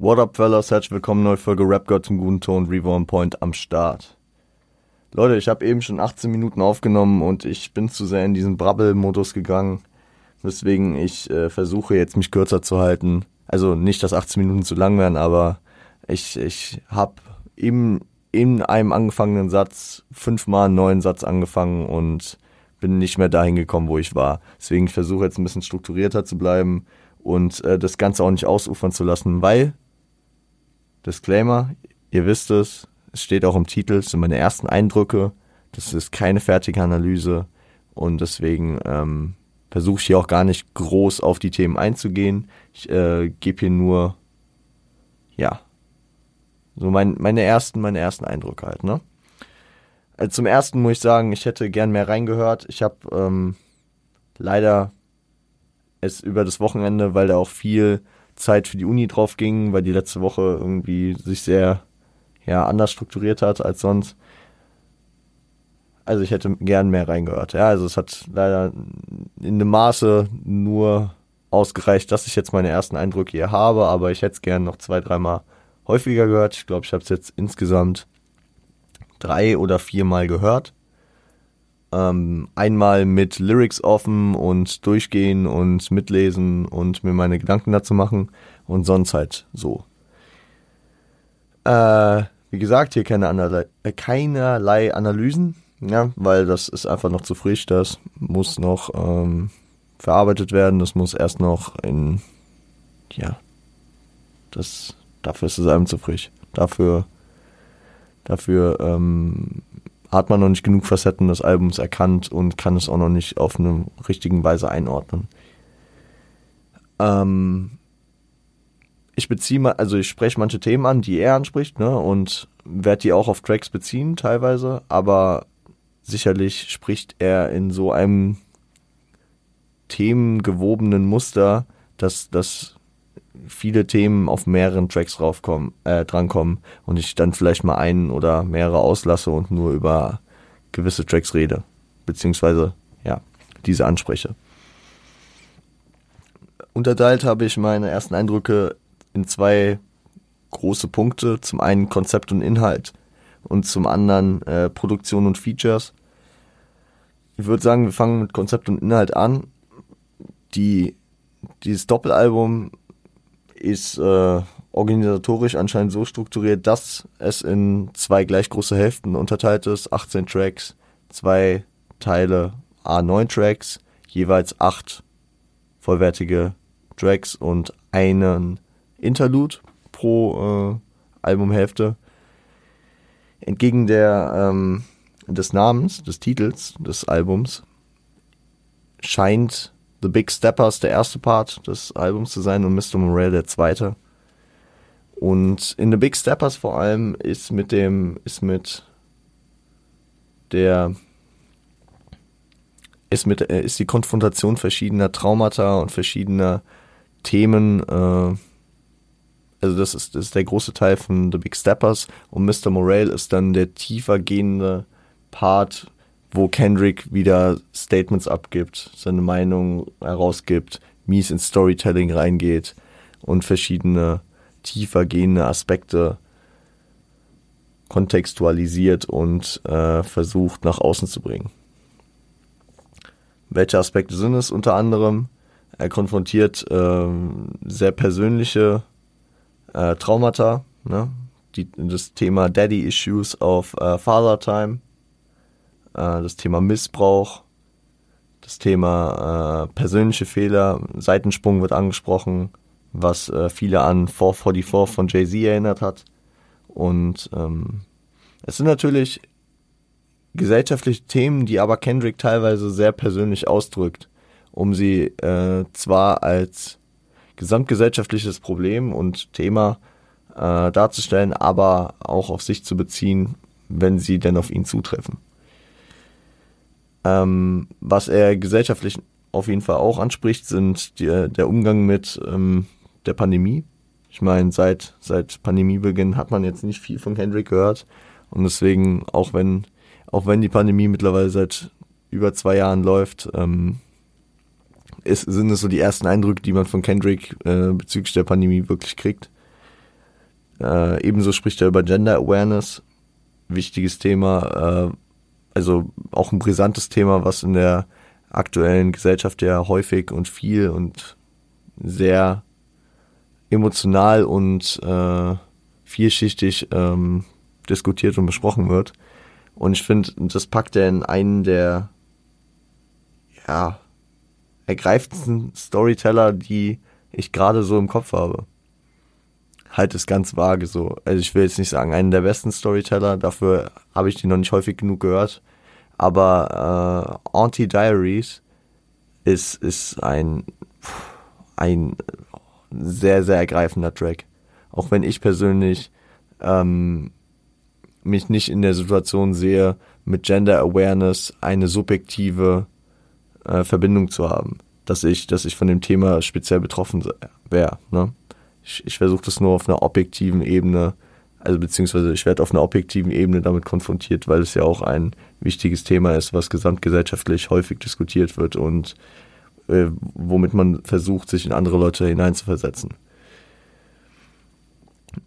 What up, fellas? Herzlich willkommen, neue Folge Rap God zum guten Ton, Reborn Point am Start. Leute, ich habe eben schon 18 Minuten aufgenommen und ich bin zu sehr in diesen Brabbel-Modus gegangen, weswegen ich äh, versuche jetzt mich kürzer zu halten. Also nicht, dass 18 Minuten zu lang werden, aber ich, ich habe eben in einem angefangenen Satz fünfmal einen neuen Satz angefangen und bin nicht mehr dahin gekommen, wo ich war. Deswegen versuche jetzt ein bisschen strukturierter zu bleiben und äh, das Ganze auch nicht ausufern zu lassen, weil Disclaimer, ihr wisst es, es steht auch im Titel, es sind meine ersten Eindrücke, das ist keine fertige Analyse und deswegen ähm, versuche ich hier auch gar nicht groß auf die Themen einzugehen. Ich äh, gebe hier nur, ja, so mein, meine ersten, meine ersten Eindrücke halt, ne? Also zum ersten muss ich sagen, ich hätte gern mehr reingehört. Ich habe ähm, leider es über das Wochenende, weil da auch viel Zeit für die Uni drauf ging, weil die letzte Woche irgendwie sich sehr ja, anders strukturiert hat als sonst. Also ich hätte gern mehr reingehört. Ja, also es hat leider in einem Maße nur ausgereicht, dass ich jetzt meine ersten Eindrücke hier habe, aber ich hätte es gern noch zwei, dreimal häufiger gehört. Ich glaube, ich habe es jetzt insgesamt drei oder viermal gehört. Ähm, einmal mit Lyrics offen und durchgehen und mitlesen und mir meine Gedanken dazu machen und sonst halt so. Äh, wie gesagt, hier keine Analy äh, keinerlei Analysen, ja, weil das ist einfach noch zu frisch, das muss noch ähm, verarbeitet werden, das muss erst noch in, ja, das, dafür ist es einem zu frisch. Dafür, dafür ähm, hat man noch nicht genug Facetten des Albums erkannt und kann es auch noch nicht auf eine richtigen Weise einordnen. Ähm, ich beziehe mal, also ich spreche manche Themen an, die er anspricht, ne, und werde die auch auf Tracks beziehen teilweise, aber sicherlich spricht er in so einem themengewobenen Muster, dass, dass viele Themen auf mehreren Tracks raufkommen, äh, drankommen und ich dann vielleicht mal einen oder mehrere auslasse und nur über gewisse Tracks rede, beziehungsweise ja, diese anspreche. Unterteilt habe ich meine ersten Eindrücke in zwei große Punkte. Zum einen Konzept und Inhalt und zum anderen äh, Produktion und Features. Ich würde sagen, wir fangen mit Konzept und Inhalt an. Die, dieses Doppelalbum ist äh, organisatorisch anscheinend so strukturiert, dass es in zwei gleich große Hälften unterteilt ist, 18 Tracks, zwei Teile, A9 Tracks, jeweils acht vollwertige Tracks und einen Interlude pro äh, Albumhälfte. Entgegen der ähm, des Namens, des Titels des Albums scheint The Big Steppers der erste Part des Albums zu sein und Mr. Morell der zweite. Und in The Big Steppers vor allem ist mit dem, ist mit der, ist mit, äh, ist die Konfrontation verschiedener Traumata und verschiedener Themen, äh, also das ist, das ist der große Teil von The Big Steppers und Mr. Morale ist dann der tiefer gehende Part wo Kendrick wieder Statements abgibt, seine Meinung herausgibt, mies ins Storytelling reingeht und verschiedene tiefer gehende Aspekte kontextualisiert und äh, versucht nach außen zu bringen. Welche Aspekte sind es unter anderem? Er konfrontiert äh, sehr persönliche äh, Traumata, ne? Die, das Thema Daddy Issues auf äh, Father Time äh, das Thema Missbrauch, das Thema äh, persönliche Fehler, Seitensprung wird angesprochen, was äh, viele an 444 von Jay-Z erinnert hat. Und ähm, es sind natürlich gesellschaftliche Themen, die aber Kendrick teilweise sehr persönlich ausdrückt, um sie äh, zwar als gesamtgesellschaftliches Problem und Thema äh, darzustellen, aber auch auf sich zu beziehen, wenn sie denn auf ihn zutreffen. Ähm, was er gesellschaftlich auf jeden Fall auch anspricht, sind die, der Umgang mit ähm, der Pandemie. Ich meine, seit, seit Pandemiebeginn hat man jetzt nicht viel von Kendrick gehört. Und deswegen, auch wenn, auch wenn die Pandemie mittlerweile seit über zwei Jahren läuft, ähm, ist, sind es so die ersten Eindrücke, die man von Kendrick äh, bezüglich der Pandemie wirklich kriegt. Äh, ebenso spricht er über Gender Awareness, wichtiges Thema, äh, also auch ein brisantes Thema, was in der aktuellen Gesellschaft ja häufig und viel und sehr emotional und äh, vielschichtig ähm, diskutiert und besprochen wird. Und ich finde, das packt er in einen der ja, ergreifendsten Storyteller, die ich gerade so im Kopf habe. Halt es ganz vage so. Also ich will jetzt nicht sagen, einen der besten Storyteller, dafür habe ich die noch nicht häufig genug gehört. Aber äh, Auntie Diaries ist, ist ein, ein sehr, sehr ergreifender Track. Auch wenn ich persönlich ähm, mich nicht in der Situation sehe, mit Gender Awareness eine subjektive äh, Verbindung zu haben, dass ich, dass ich von dem Thema speziell betroffen wäre. Ne? Ich, ich versuche das nur auf einer objektiven Ebene, also beziehungsweise ich werde auf einer objektiven Ebene damit konfrontiert, weil es ja auch ein wichtiges Thema ist, was gesamtgesellschaftlich häufig diskutiert wird und äh, womit man versucht, sich in andere Leute hineinzuversetzen.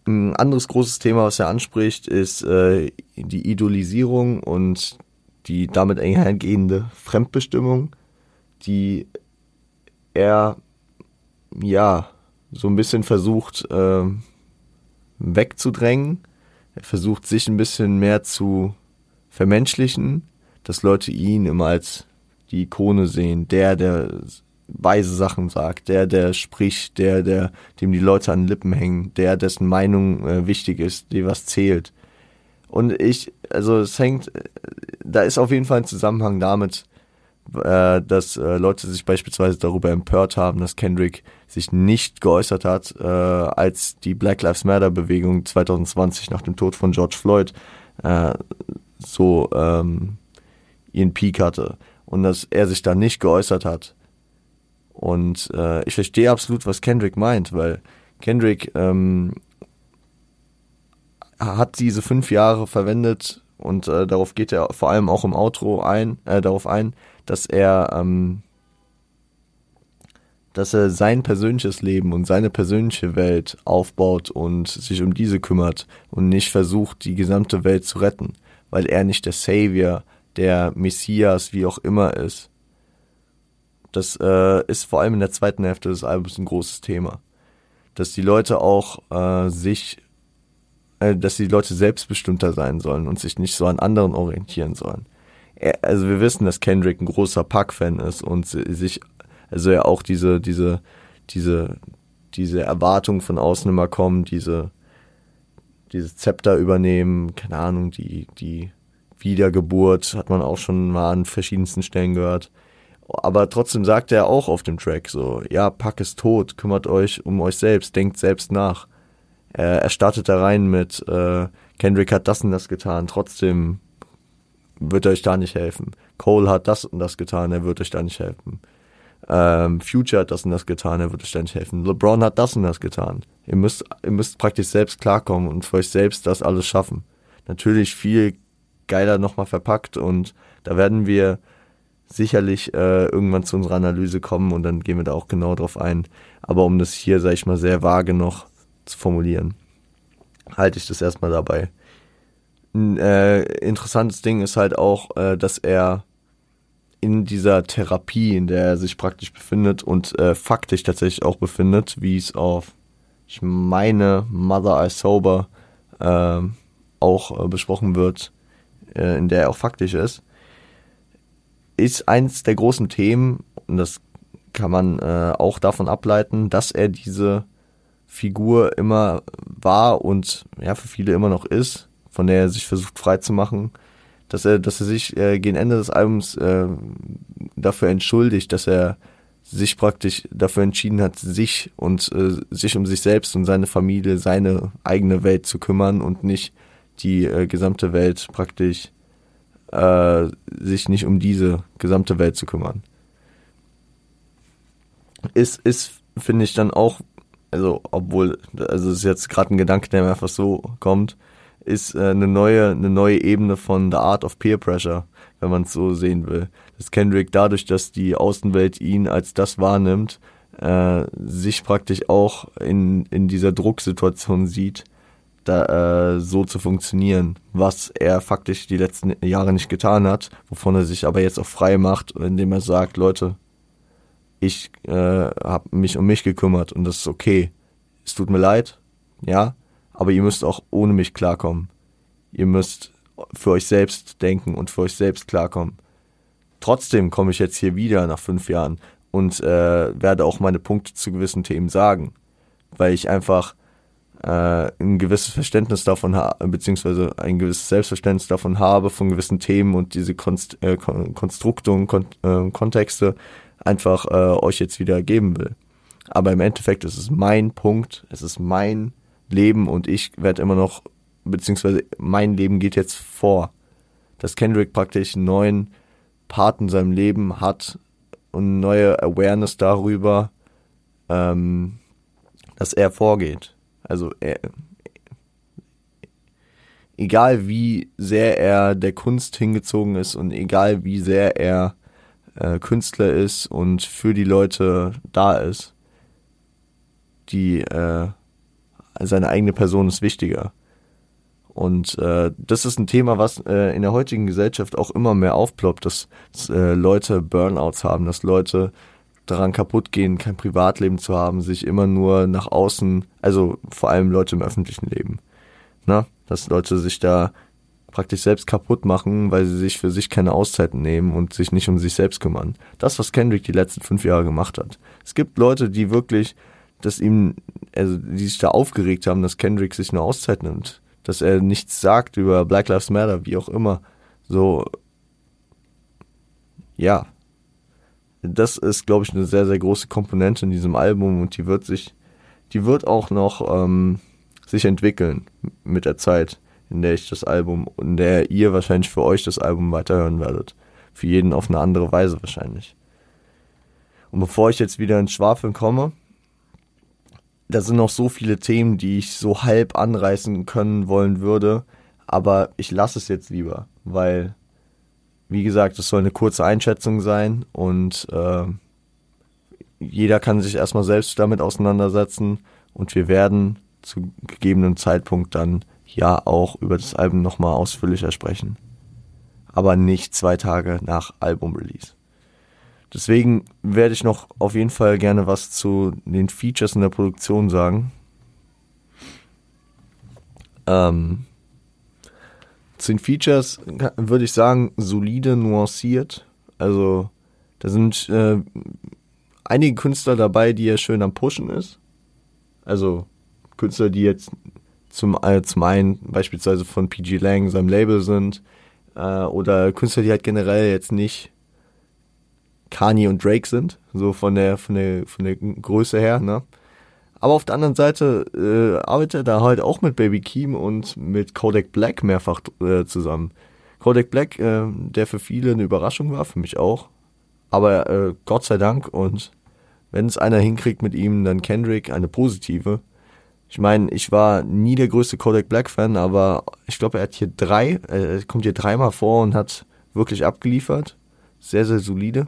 Ein anderes großes Thema, was er anspricht, ist äh, die Idolisierung und die damit einhergehende Fremdbestimmung, die er ja so ein bisschen versucht äh, wegzudrängen. Er versucht sich ein bisschen mehr zu vermenschlichen, dass Leute ihn immer als die Ikone sehen, der, der weise Sachen sagt, der, der spricht, der, der, dem die Leute an den Lippen hängen, der, dessen Meinung äh, wichtig ist, die was zählt. Und ich, also es hängt, da ist auf jeden Fall ein Zusammenhang damit, äh, dass äh, Leute sich beispielsweise darüber empört haben, dass Kendrick sich nicht geäußert hat, äh, als die Black Lives Matter Bewegung 2020 nach dem Tod von George Floyd äh, so ähm, ihren Peak hatte und dass er sich da nicht geäußert hat. Und äh, ich verstehe absolut, was Kendrick meint, weil Kendrick ähm, hat diese fünf Jahre verwendet und äh, darauf geht er vor allem auch im Outro ein, äh, darauf ein, dass er, ähm, dass er sein persönliches Leben und seine persönliche Welt aufbaut und sich um diese kümmert und nicht versucht, die gesamte Welt zu retten, weil er nicht der Savior, der Messias, wie auch immer ist. Das äh, ist vor allem in der zweiten Hälfte des Albums ein großes Thema. Dass die Leute auch äh, sich, äh, dass die Leute selbstbestimmter sein sollen und sich nicht so an anderen orientieren sollen. Also wir wissen, dass Kendrick ein großer Pack-Fan ist und sich, also ja auch diese, diese, diese, diese Erwartung von außen immer kommen, diese, dieses Zepter übernehmen, keine Ahnung, die, die Wiedergeburt hat man auch schon mal an verschiedensten Stellen gehrt. Aber trotzdem sagt er auch auf dem Track so, ja, Pack ist tot, kümmert euch um euch selbst, denkt selbst nach. Er, er startet da rein mit, äh, Kendrick hat das und das getan, trotzdem wird euch da nicht helfen. Cole hat das und das getan, er wird euch da nicht helfen. Ähm, Future hat das und das getan, er wird euch da nicht helfen. LeBron hat das und das getan. Ihr müsst, ihr müsst praktisch selbst klarkommen und für euch selbst das alles schaffen. Natürlich viel geiler nochmal verpackt und da werden wir sicherlich äh, irgendwann zu unserer Analyse kommen und dann gehen wir da auch genau drauf ein. Aber um das hier, sag ich mal, sehr vage noch zu formulieren, halte ich das erstmal dabei. Ein äh, interessantes Ding ist halt auch, äh, dass er in dieser Therapie, in der er sich praktisch befindet und äh, faktisch tatsächlich auch befindet, wie es auf, ich meine, Mother I Sober äh, auch äh, besprochen wird, äh, in der er auch faktisch ist, ist eins der großen Themen, und das kann man äh, auch davon ableiten, dass er diese Figur immer war und ja für viele immer noch ist, von der er sich versucht frei zu machen, dass er, dass er sich äh, gegen Ende des Albums äh, dafür entschuldigt, dass er sich praktisch dafür entschieden hat, sich und äh, sich um sich selbst und seine Familie, seine eigene Welt zu kümmern und nicht die äh, gesamte Welt praktisch äh, sich nicht um diese gesamte Welt zu kümmern. Ist, ist finde ich dann auch, also obwohl, also es ist jetzt gerade ein Gedanke, der mir einfach so kommt, ist äh, eine neue, eine neue Ebene von The Art of Peer Pressure, wenn man es so sehen will. Dass Kendrick dadurch, dass die Außenwelt ihn als das wahrnimmt, äh, sich praktisch auch in, in dieser Drucksituation sieht, da, äh, so zu funktionieren, was er faktisch die letzten Jahre nicht getan hat, wovon er sich aber jetzt auch frei macht, indem er sagt, Leute, ich äh, habe mich um mich gekümmert und das ist okay. Es tut mir leid, ja, aber ihr müsst auch ohne mich klarkommen. Ihr müsst für euch selbst denken und für euch selbst klarkommen. Trotzdem komme ich jetzt hier wieder nach fünf Jahren und äh, werde auch meine Punkte zu gewissen Themen sagen, weil ich einfach äh, ein gewisses Verständnis davon habe, beziehungsweise ein gewisses Selbstverständnis davon habe, von gewissen Themen und diese Konst äh, Konstrukte und Kon äh, Kontexte einfach äh, euch jetzt wieder geben will. Aber im Endeffekt ist es mein Punkt, es ist mein Leben und ich werde immer noch, beziehungsweise mein Leben geht jetzt vor. Dass Kendrick praktisch einen neuen Part in seinem Leben hat und neue Awareness darüber, ähm, dass er vorgeht. Also er, egal wie sehr er der Kunst hingezogen ist und egal wie sehr er äh, Künstler ist und für die Leute da ist, die äh, seine eigene Person ist wichtiger. Und äh, das ist ein Thema, was äh, in der heutigen Gesellschaft auch immer mehr aufploppt, dass, dass äh, Leute Burnouts haben, dass Leute daran kaputt gehen, kein Privatleben zu haben, sich immer nur nach außen, also vor allem Leute im öffentlichen Leben, ne? dass Leute sich da praktisch selbst kaputt machen, weil sie sich für sich keine Auszeiten nehmen und sich nicht um sich selbst kümmern. Das, was Kendrick die letzten fünf Jahre gemacht hat. Es gibt Leute, die wirklich, dass ihm, also die sich da aufgeregt haben, dass Kendrick sich eine Auszeit nimmt dass er nichts sagt über Black Lives Matter, wie auch immer. So, ja. Das ist, glaube ich, eine sehr, sehr große Komponente in diesem Album und die wird sich, die wird auch noch ähm, sich entwickeln mit der Zeit, in der ich das Album, in der ihr wahrscheinlich für euch das Album weiterhören werdet. Für jeden auf eine andere Weise wahrscheinlich. Und bevor ich jetzt wieder ins Schwafeln komme, da sind noch so viele Themen, die ich so halb anreißen können wollen würde, aber ich lasse es jetzt lieber, weil, wie gesagt, es soll eine kurze Einschätzung sein und äh, jeder kann sich erstmal selbst damit auseinandersetzen und wir werden zu gegebenen Zeitpunkt dann ja auch über das Album nochmal ausführlicher sprechen. Aber nicht zwei Tage nach Album-Release. Deswegen werde ich noch auf jeden Fall gerne was zu den Features in der Produktion sagen. Ähm, zu den Features würde ich sagen, solide, nuanciert. Also da sind äh, einige Künstler dabei, die ja schön am Pushen ist. Also Künstler, die jetzt zum, äh, zum einen beispielsweise von PG Lang, seinem Label sind, äh, oder Künstler, die halt generell jetzt nicht Kanye und Drake sind, so von der, von der, von der Größe her, ne? Aber auf der anderen Seite äh, arbeitet er da halt auch mit Baby Keem und mit Kodak Black mehrfach äh, zusammen. Kodak Black, äh, der für viele eine Überraschung war, für mich auch. Aber äh, Gott sei Dank und wenn es einer hinkriegt mit ihm, dann Kendrick, eine positive. Ich meine, ich war nie der größte Kodak Black Fan, aber ich glaube, er hat hier drei, äh, kommt hier dreimal vor und hat wirklich abgeliefert. Sehr, sehr solide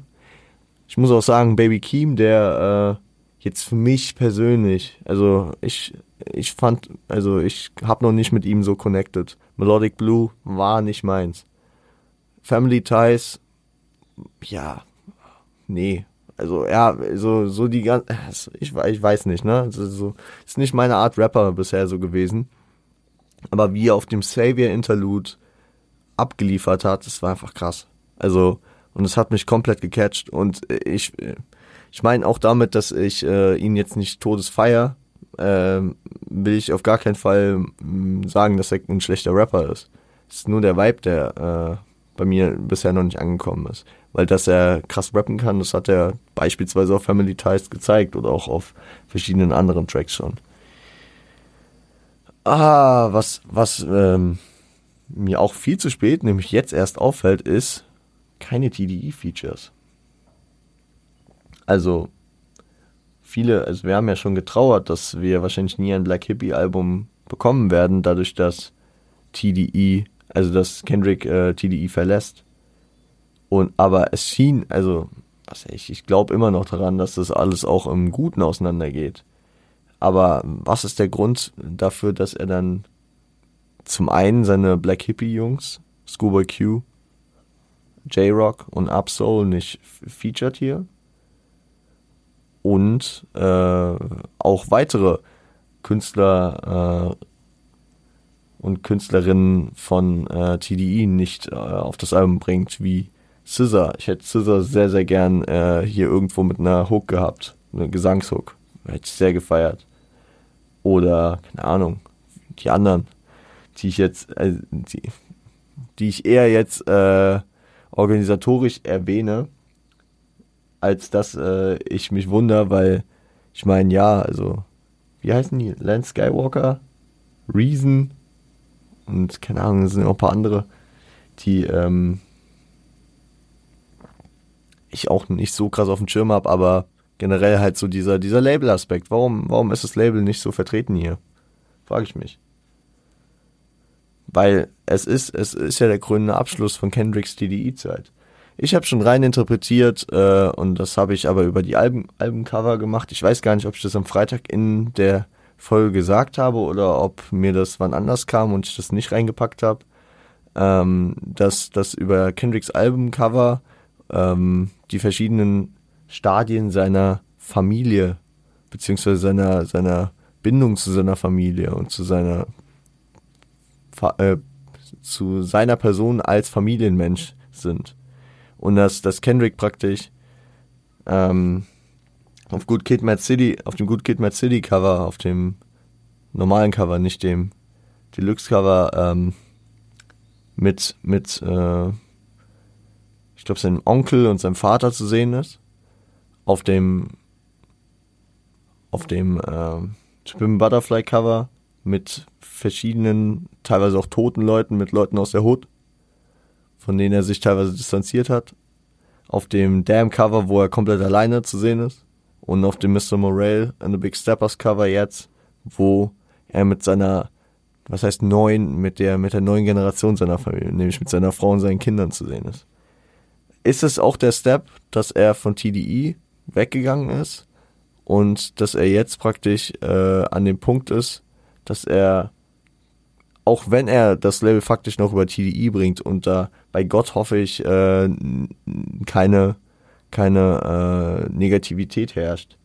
ich muss auch sagen, Baby Keem, der äh, jetzt für mich persönlich, also ich, ich fand, also ich habe noch nicht mit ihm so connected. Melodic Blue war nicht meins. Family Ties, ja, nee. Also ja, so, so die ganze, ich, ich weiß nicht, ne? Also, so, ist nicht meine Art Rapper bisher so gewesen. Aber wie er auf dem Savior Interlude abgeliefert hat, das war einfach krass. Also, und es hat mich komplett gecatcht. Und ich, ich meine auch damit, dass ich äh, ihn jetzt nicht todesfeier, äh, will ich auf gar keinen Fall mh, sagen, dass er ein schlechter Rapper ist. Es ist nur der Vibe, der äh, bei mir bisher noch nicht angekommen ist. Weil dass er krass rappen kann, das hat er beispielsweise auf Family Ties gezeigt oder auch auf verschiedenen anderen Tracks schon. Ah, was, was ähm, mir auch viel zu spät, nämlich jetzt erst auffällt, ist, keine TDE-Features. Also viele, also wir haben ja schon getrauert, dass wir wahrscheinlich nie ein Black Hippie-Album bekommen werden, dadurch, dass TDE, also dass Kendrick äh, TDE verlässt. Und aber es schien, also was ich, ich glaube immer noch daran, dass das alles auch im Guten auseinandergeht. Aber was ist der Grund dafür, dass er dann zum einen seine Black Hippie Jungs, Schoolboy Q, J-Rock und Upsoul nicht featured hier. Und äh, auch weitere Künstler äh, und Künstlerinnen von äh, TDE nicht äh, auf das Album bringt, wie Scissor. Ich hätte Scissor sehr, sehr gern äh, hier irgendwo mit einer Hook gehabt. Eine Gesangshook. Hätte ich sehr gefeiert. Oder, keine Ahnung, die anderen, die ich jetzt, äh, die, die ich eher jetzt äh, organisatorisch erwähne, als dass äh, ich mich wundere, weil ich meine, ja, also, wie heißen die? Lance Skywalker, Reason und keine Ahnung, es sind auch ein paar andere, die ähm, ich auch nicht so krass auf dem Schirm habe, aber generell halt so dieser, dieser Label-Aspekt. Warum, warum ist das Label nicht so vertreten hier? Frage ich mich. Weil es ist, es ist ja der krönende Abschluss von Kendricks TDE-Zeit. Ich habe schon rein interpretiert äh, und das habe ich aber über die Alben, Albencover gemacht. Ich weiß gar nicht, ob ich das am Freitag in der Folge gesagt habe oder ob mir das wann anders kam und ich das nicht reingepackt habe. Ähm, dass das über Kendricks Albumcover ähm, die verschiedenen Stadien seiner Familie beziehungsweise seiner seiner Bindung zu seiner Familie und zu seiner äh, zu seiner Person als Familienmensch sind. Und dass, dass Kendrick praktisch ähm, auf Good Kid Mad City, auf dem Good Kid Mad City Cover, auf dem normalen Cover, nicht dem Deluxe Cover, ähm, mit, mit, äh, ich glaube, seinem Onkel und seinem Vater zu sehen ist. Auf dem, auf dem, äh, Swim Butterfly Cover mit verschiedenen, teilweise auch toten Leuten, mit Leuten aus der Hood, von denen er sich teilweise distanziert hat. Auf dem Damn-Cover, wo er komplett alleine zu sehen ist. Und auf dem Mr. Morale and the Big Steppers Cover jetzt, wo er mit seiner, was heißt neuen, mit der, mit der neuen Generation seiner Familie, nämlich mit seiner Frau und seinen Kindern zu sehen ist. Ist es auch der Step, dass er von TDE weggegangen ist und dass er jetzt praktisch äh, an dem Punkt ist, dass er, auch wenn er das Level faktisch noch über TDI bringt und da bei Gott hoffe ich äh, keine, keine äh, Negativität herrscht,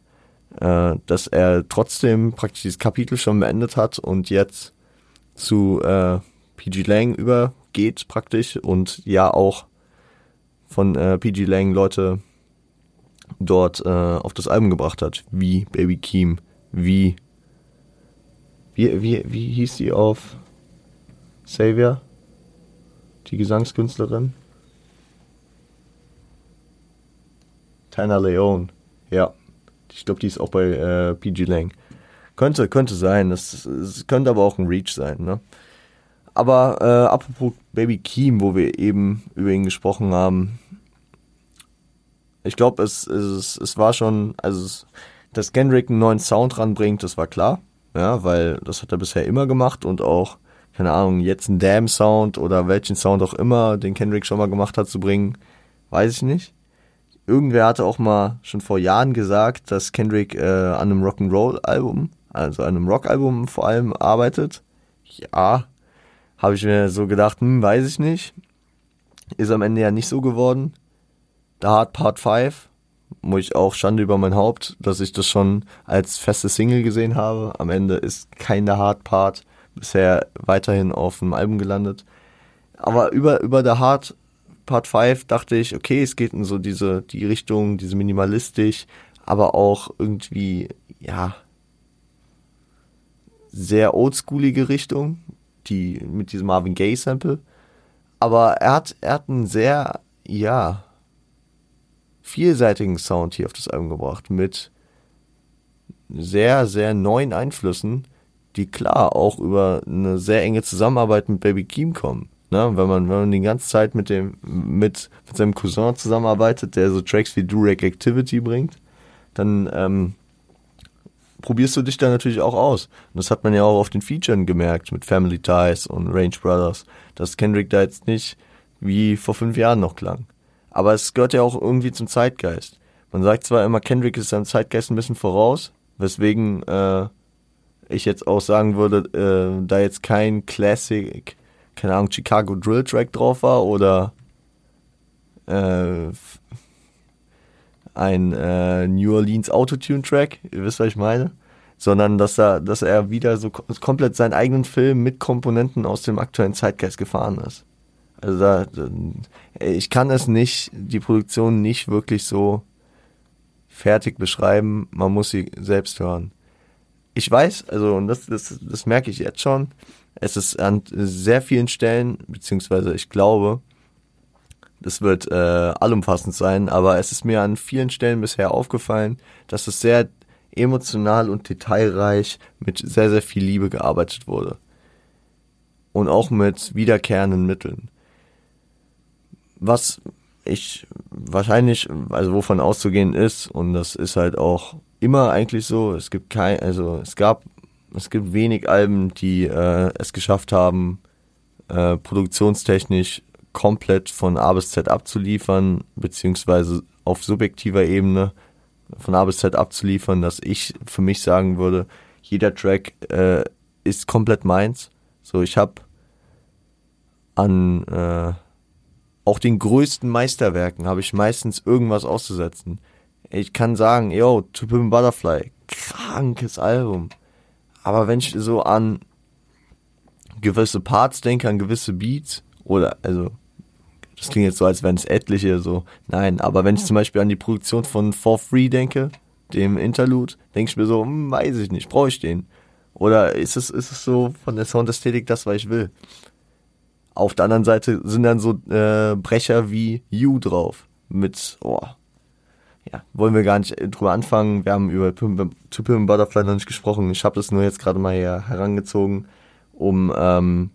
äh, dass er trotzdem praktisch dieses Kapitel schon beendet hat und jetzt zu äh, PG Lang übergeht praktisch und ja auch von äh, PG Lang Leute dort äh, auf das Album gebracht hat, wie Baby Keem, wie wie, wie, wie hieß die auf Xavier? Die Gesangskünstlerin? Tana Leone. Ja. Ich glaube, die ist auch bei äh, PG Lang. Könnte, könnte sein. Das könnte aber auch ein Reach sein, ne? Aber äh, apropos Baby Keem, wo wir eben über ihn gesprochen haben. Ich glaube, es, es, es war schon, also es, dass Kendrick einen neuen Sound ranbringt, das war klar ja, weil das hat er bisher immer gemacht und auch, keine Ahnung, jetzt einen Damn-Sound oder welchen Sound auch immer, den Kendrick schon mal gemacht hat, zu bringen, weiß ich nicht. Irgendwer hatte auch mal schon vor Jahren gesagt, dass Kendrick äh, an einem Rock'n'Roll-Album, also einem Rock-Album vor allem arbeitet. Ja, habe ich mir so gedacht, hm, weiß ich nicht. Ist am Ende ja nicht so geworden. The Hard Part 5 muss ich auch Schande über mein Haupt, dass ich das schon als feste Single gesehen habe. Am Ende ist kein Hard Part bisher weiterhin auf dem Album gelandet. Aber über, über der Hard Part 5 dachte ich, okay, es geht in so diese, die Richtung, diese minimalistisch, aber auch irgendwie, ja, sehr oldschoolige Richtung, die, mit diesem Marvin Gaye Sample. Aber er hat, er hat einen sehr, ja, vielseitigen Sound hier auf das Album gebracht mit sehr, sehr neuen Einflüssen, die klar auch über eine sehr enge Zusammenarbeit mit Baby Keem kommen. Ne? Wenn man, wenn man die ganze Zeit mit dem, mit, mit seinem Cousin zusammenarbeitet, der so Tracks wie Durek Activity bringt, dann ähm, probierst du dich da natürlich auch aus. Und das hat man ja auch auf den Featuren gemerkt mit Family Ties und Range Brothers, dass Kendrick da jetzt nicht wie vor fünf Jahren noch klang. Aber es gehört ja auch irgendwie zum Zeitgeist. Man sagt zwar immer, Kendrick ist seinem Zeitgeist ein bisschen voraus, weswegen äh, ich jetzt auch sagen würde, äh, da jetzt kein Classic, keine Ahnung, Chicago Drill Track drauf war oder äh, ein äh, New Orleans Autotune Track, ihr wisst, was ich meine, sondern dass er, dass er wieder so komplett seinen eigenen Film mit Komponenten aus dem aktuellen Zeitgeist gefahren ist. Also da, ich kann es nicht, die Produktion nicht wirklich so fertig beschreiben, man muss sie selbst hören. Ich weiß, also, und das, das, das merke ich jetzt schon, es ist an sehr vielen Stellen, beziehungsweise ich glaube, das wird äh, allumfassend sein, aber es ist mir an vielen Stellen bisher aufgefallen, dass es sehr emotional und detailreich mit sehr, sehr viel Liebe gearbeitet wurde. Und auch mit wiederkehrenden Mitteln. Was ich wahrscheinlich, also wovon auszugehen ist, und das ist halt auch immer eigentlich so, es gibt kein, also es gab, es gibt wenig Alben, die äh, es geschafft haben, äh, produktionstechnisch komplett von A bis Z abzuliefern, beziehungsweise auf subjektiver Ebene von A bis Z abzuliefern, dass ich für mich sagen würde, jeder Track äh, ist komplett meins. So, ich habe an äh, auch den größten Meisterwerken habe ich meistens irgendwas auszusetzen. Ich kann sagen, yo, To Pimp Butterfly, krankes Album. Aber wenn ich so an gewisse Parts denke, an gewisse Beats, oder, also, das klingt jetzt so, als wären es etliche, so, nein, aber wenn ich zum Beispiel an die Produktion von For Free denke, dem Interlude, denke ich mir so, hm, weiß ich nicht, brauche ich den? Oder ist es, ist es so von der Soundästhetik das, was ich will? Auf der anderen Seite sind dann so äh, Brecher wie You drauf. Mit, oh, ja, wollen wir gar nicht drüber anfangen. Wir haben über To Pimp Butterfly noch nicht gesprochen. Ich habe das nur jetzt gerade mal hier herangezogen, um, ähm,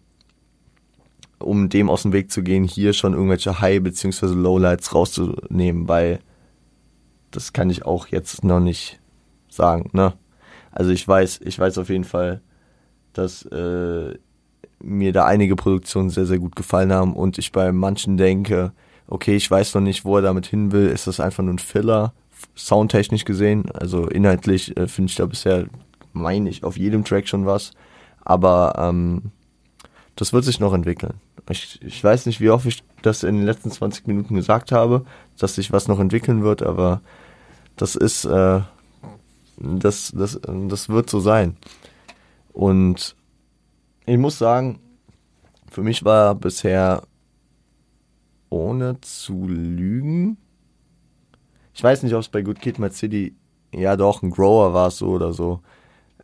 um dem aus dem Weg zu gehen, hier schon irgendwelche High- bzw. Lowlights rauszunehmen, weil das kann ich auch jetzt noch nicht sagen, ne? Also ich weiß, ich weiß auf jeden Fall, dass äh, mir da einige Produktionen sehr, sehr gut gefallen haben und ich bei manchen denke, okay, ich weiß noch nicht, wo er damit hin will, ist das einfach nur ein Filler, soundtechnisch gesehen, also inhaltlich äh, finde ich da bisher, meine ich, auf jedem Track schon was, aber ähm, das wird sich noch entwickeln. Ich, ich weiß nicht, wie oft ich das in den letzten 20 Minuten gesagt habe, dass sich was noch entwickeln wird, aber das ist, äh, das, das, das wird so sein. Und ich muss sagen, für mich war bisher, ohne zu lügen, ich weiß nicht, ob es bei Good Kid, Mad City, ja doch, ein Grower war es so oder so.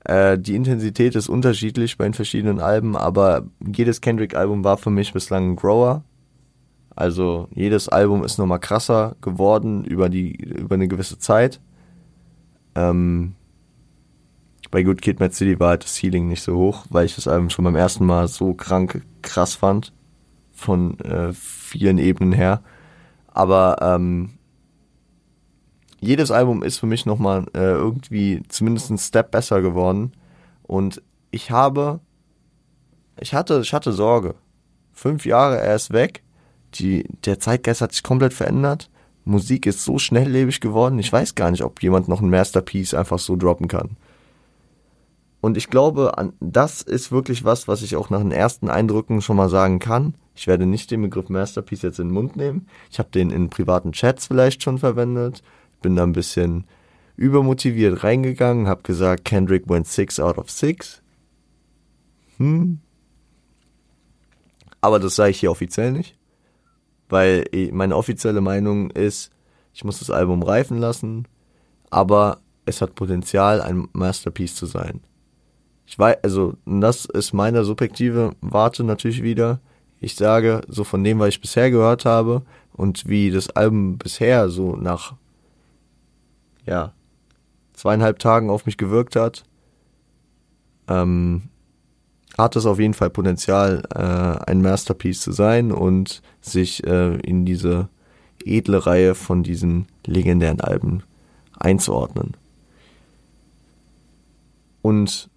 Äh, die Intensität ist unterschiedlich bei den verschiedenen Alben, aber jedes Kendrick-Album war für mich bislang ein Grower. Also jedes Album ist nochmal krasser geworden über die über eine gewisse Zeit. Ähm, bei Good Kid Mad City war halt das Ceiling nicht so hoch, weil ich das Album schon beim ersten Mal so krank krass fand. Von äh, vielen Ebenen her. Aber ähm, jedes Album ist für mich nochmal äh, irgendwie zumindest ein Step besser geworden. Und ich habe, ich hatte, ich hatte Sorge. Fünf Jahre, er ist weg. Die, der Zeitgeist hat sich komplett verändert. Musik ist so schnelllebig geworden. Ich weiß gar nicht, ob jemand noch ein Masterpiece einfach so droppen kann. Und ich glaube, das ist wirklich was, was ich auch nach den ersten Eindrücken schon mal sagen kann. Ich werde nicht den Begriff Masterpiece jetzt in den Mund nehmen. Ich habe den in privaten Chats vielleicht schon verwendet. Bin da ein bisschen übermotiviert reingegangen, habe gesagt, Kendrick went six out of six. Hm. Aber das sage ich hier offiziell nicht. Weil meine offizielle Meinung ist, ich muss das Album reifen lassen, aber es hat Potenzial, ein Masterpiece zu sein. Ich weiß, also das ist meine subjektive Warte natürlich wieder. Ich sage, so von dem, was ich bisher gehört habe und wie das Album bisher so nach, ja, zweieinhalb Tagen auf mich gewirkt hat, ähm, hat es auf jeden Fall Potenzial, äh, ein Masterpiece zu sein und sich äh, in diese edle Reihe von diesen legendären Alben einzuordnen. Und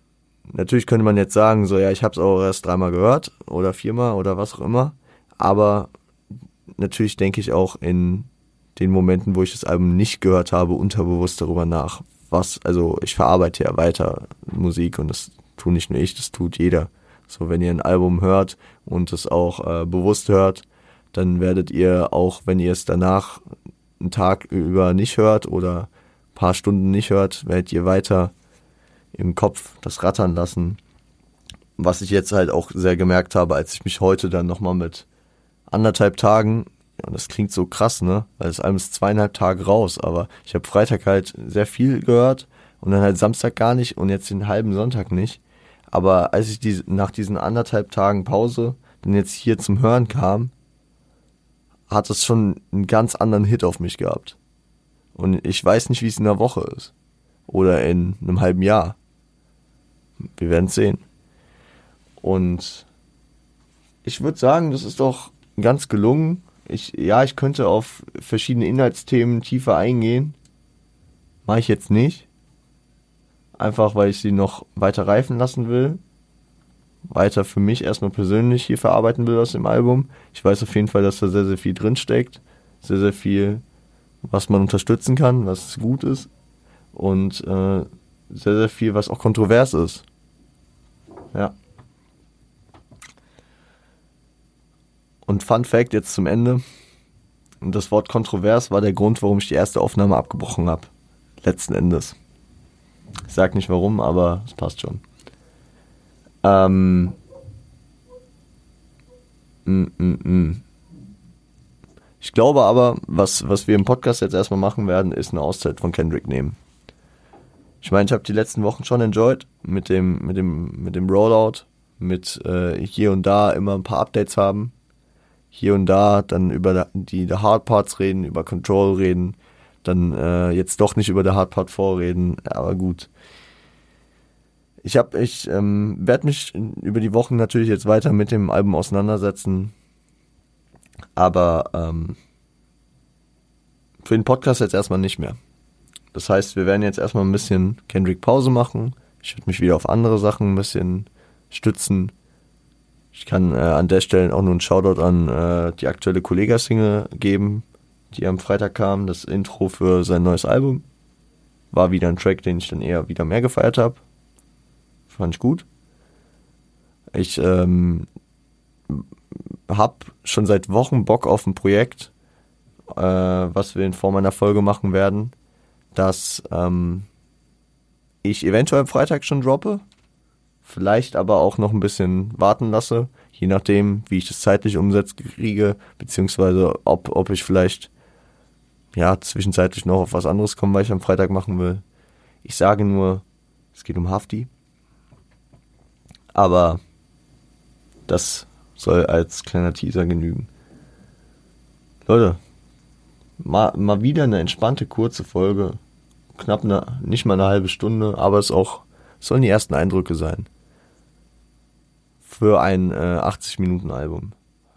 natürlich könnte man jetzt sagen, so ja, ich habe es auch erst dreimal gehört oder viermal oder was auch immer, aber natürlich denke ich auch in den Momenten, wo ich das Album nicht gehört habe, unterbewusst darüber nach, was, also ich verarbeite ja weiter Musik und das tue nicht nur ich, das tut jeder. So, wenn ihr ein Album hört und es auch äh, bewusst hört, dann werdet ihr auch, wenn ihr es danach einen Tag über nicht hört oder ein paar Stunden nicht hört, werdet ihr weiter im Kopf das rattern lassen. Was ich jetzt halt auch sehr gemerkt habe, als ich mich heute dann nochmal mit anderthalb Tagen, und das klingt so krass, ne? Weil das Album ist zweieinhalb Tage raus, aber ich habe Freitag halt sehr viel gehört und dann halt Samstag gar nicht und jetzt den halben Sonntag nicht. Aber als ich die, nach diesen anderthalb Tagen Pause dann jetzt hier zum Hören kam, hat es schon einen ganz anderen Hit auf mich gehabt. Und ich weiß nicht, wie es in einer Woche ist. Oder in einem halben Jahr. Wir werden es sehen. Und ich würde sagen, das ist doch ganz gelungen. Ich, ja, ich könnte auf verschiedene Inhaltsthemen tiefer eingehen. Mache ich jetzt nicht. Einfach weil ich sie noch weiter reifen lassen will. Weiter für mich erstmal persönlich hier verarbeiten will aus dem Album. Ich weiß auf jeden Fall, dass da sehr, sehr viel drinsteckt. Sehr, sehr viel, was man unterstützen kann, was gut ist. Und äh, sehr, sehr viel, was auch kontrovers ist. Ja. Und Fun Fact jetzt zum Ende. Und das Wort kontrovers war der Grund, warum ich die erste Aufnahme abgebrochen habe. Letzten Endes. Ich sag nicht warum, aber es passt schon. Ähm. Mm, mm, mm. Ich glaube aber, was, was wir im Podcast jetzt erstmal machen werden, ist eine Auszeit von Kendrick nehmen. Ich meine, ich habe die letzten Wochen schon enjoyed mit dem, mit dem, mit dem Rollout, mit äh, hier und da immer ein paar Updates haben. Hier und da dann über die, die Hard Parts reden, über Control reden, dann äh, jetzt doch nicht über der Hard Part 4 reden, aber gut. Ich habe, ich ähm, werde mich über die Wochen natürlich jetzt weiter mit dem Album auseinandersetzen, aber ähm, für den Podcast jetzt erstmal nicht mehr. Das heißt, wir werden jetzt erstmal ein bisschen Kendrick Pause machen. Ich werde mich wieder auf andere Sachen ein bisschen stützen. Ich kann äh, an der Stelle auch nur einen Shoutout an äh, die aktuelle Kollega-Single geben, die am Freitag kam. Das Intro für sein neues Album. War wieder ein Track, den ich dann eher wieder mehr gefeiert habe. Fand ich gut. Ich ähm, habe schon seit Wochen Bock auf ein Projekt, äh, was wir in Form einer Folge machen werden dass ähm, ich eventuell am Freitag schon droppe, vielleicht aber auch noch ein bisschen warten lasse, je nachdem, wie ich das zeitlich umsetzt kriege, beziehungsweise ob, ob ich vielleicht ja zwischenzeitlich noch auf was anderes komme, weil ich am Freitag machen will. Ich sage nur, es geht um Hafti. Aber das soll als kleiner Teaser genügen. Leute, mal, mal wieder eine entspannte, kurze Folge. Knapp eine, nicht mal eine halbe Stunde, aber es auch, sollen die ersten Eindrücke sein. Für ein äh, 80-Minuten-Album.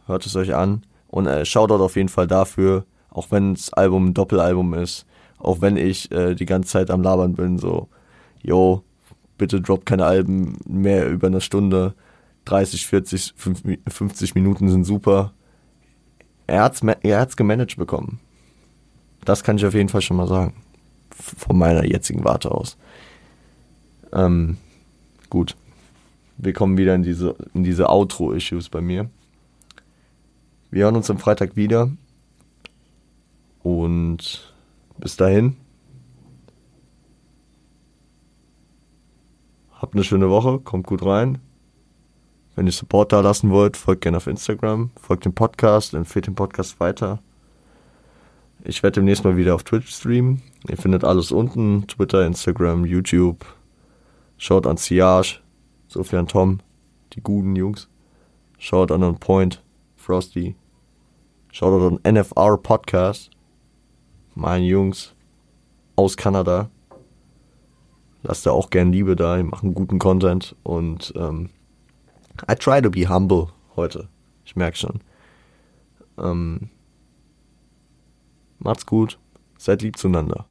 Hört es euch an und äh, Shoutout auf jeden Fall dafür, auch wenn das Album ein Doppelalbum ist, auch wenn ich äh, die ganze Zeit am Labern bin, so, yo, bitte droppt keine Alben mehr über eine Stunde, 30, 40, 50 Minuten sind super. Er hat's, er hat's gemanagt bekommen. Das kann ich auf jeden Fall schon mal sagen. Von meiner jetzigen Warte aus. Ähm, gut. Wir kommen wieder in diese, in diese Outro-Issues bei mir. Wir hören uns am Freitag wieder. Und bis dahin. Habt eine schöne Woche, kommt gut rein. Wenn ihr Support da lassen wollt, folgt gerne auf Instagram, folgt dem Podcast, empfehlt den Podcast weiter. Ich werde demnächst mal wieder auf Twitch streamen. Ihr findet alles unten. Twitter, Instagram, YouTube. Schaut an Siage, und Tom, die guten Jungs. Schaut an On Point, Frosty. Schaut an NFR Podcast. Meine Jungs aus Kanada. Lasst da auch gern Liebe da. Die machen guten Content. Und ähm, I try to be humble heute. Ich merke schon. Ähm, Macht's gut, seid lieb zueinander.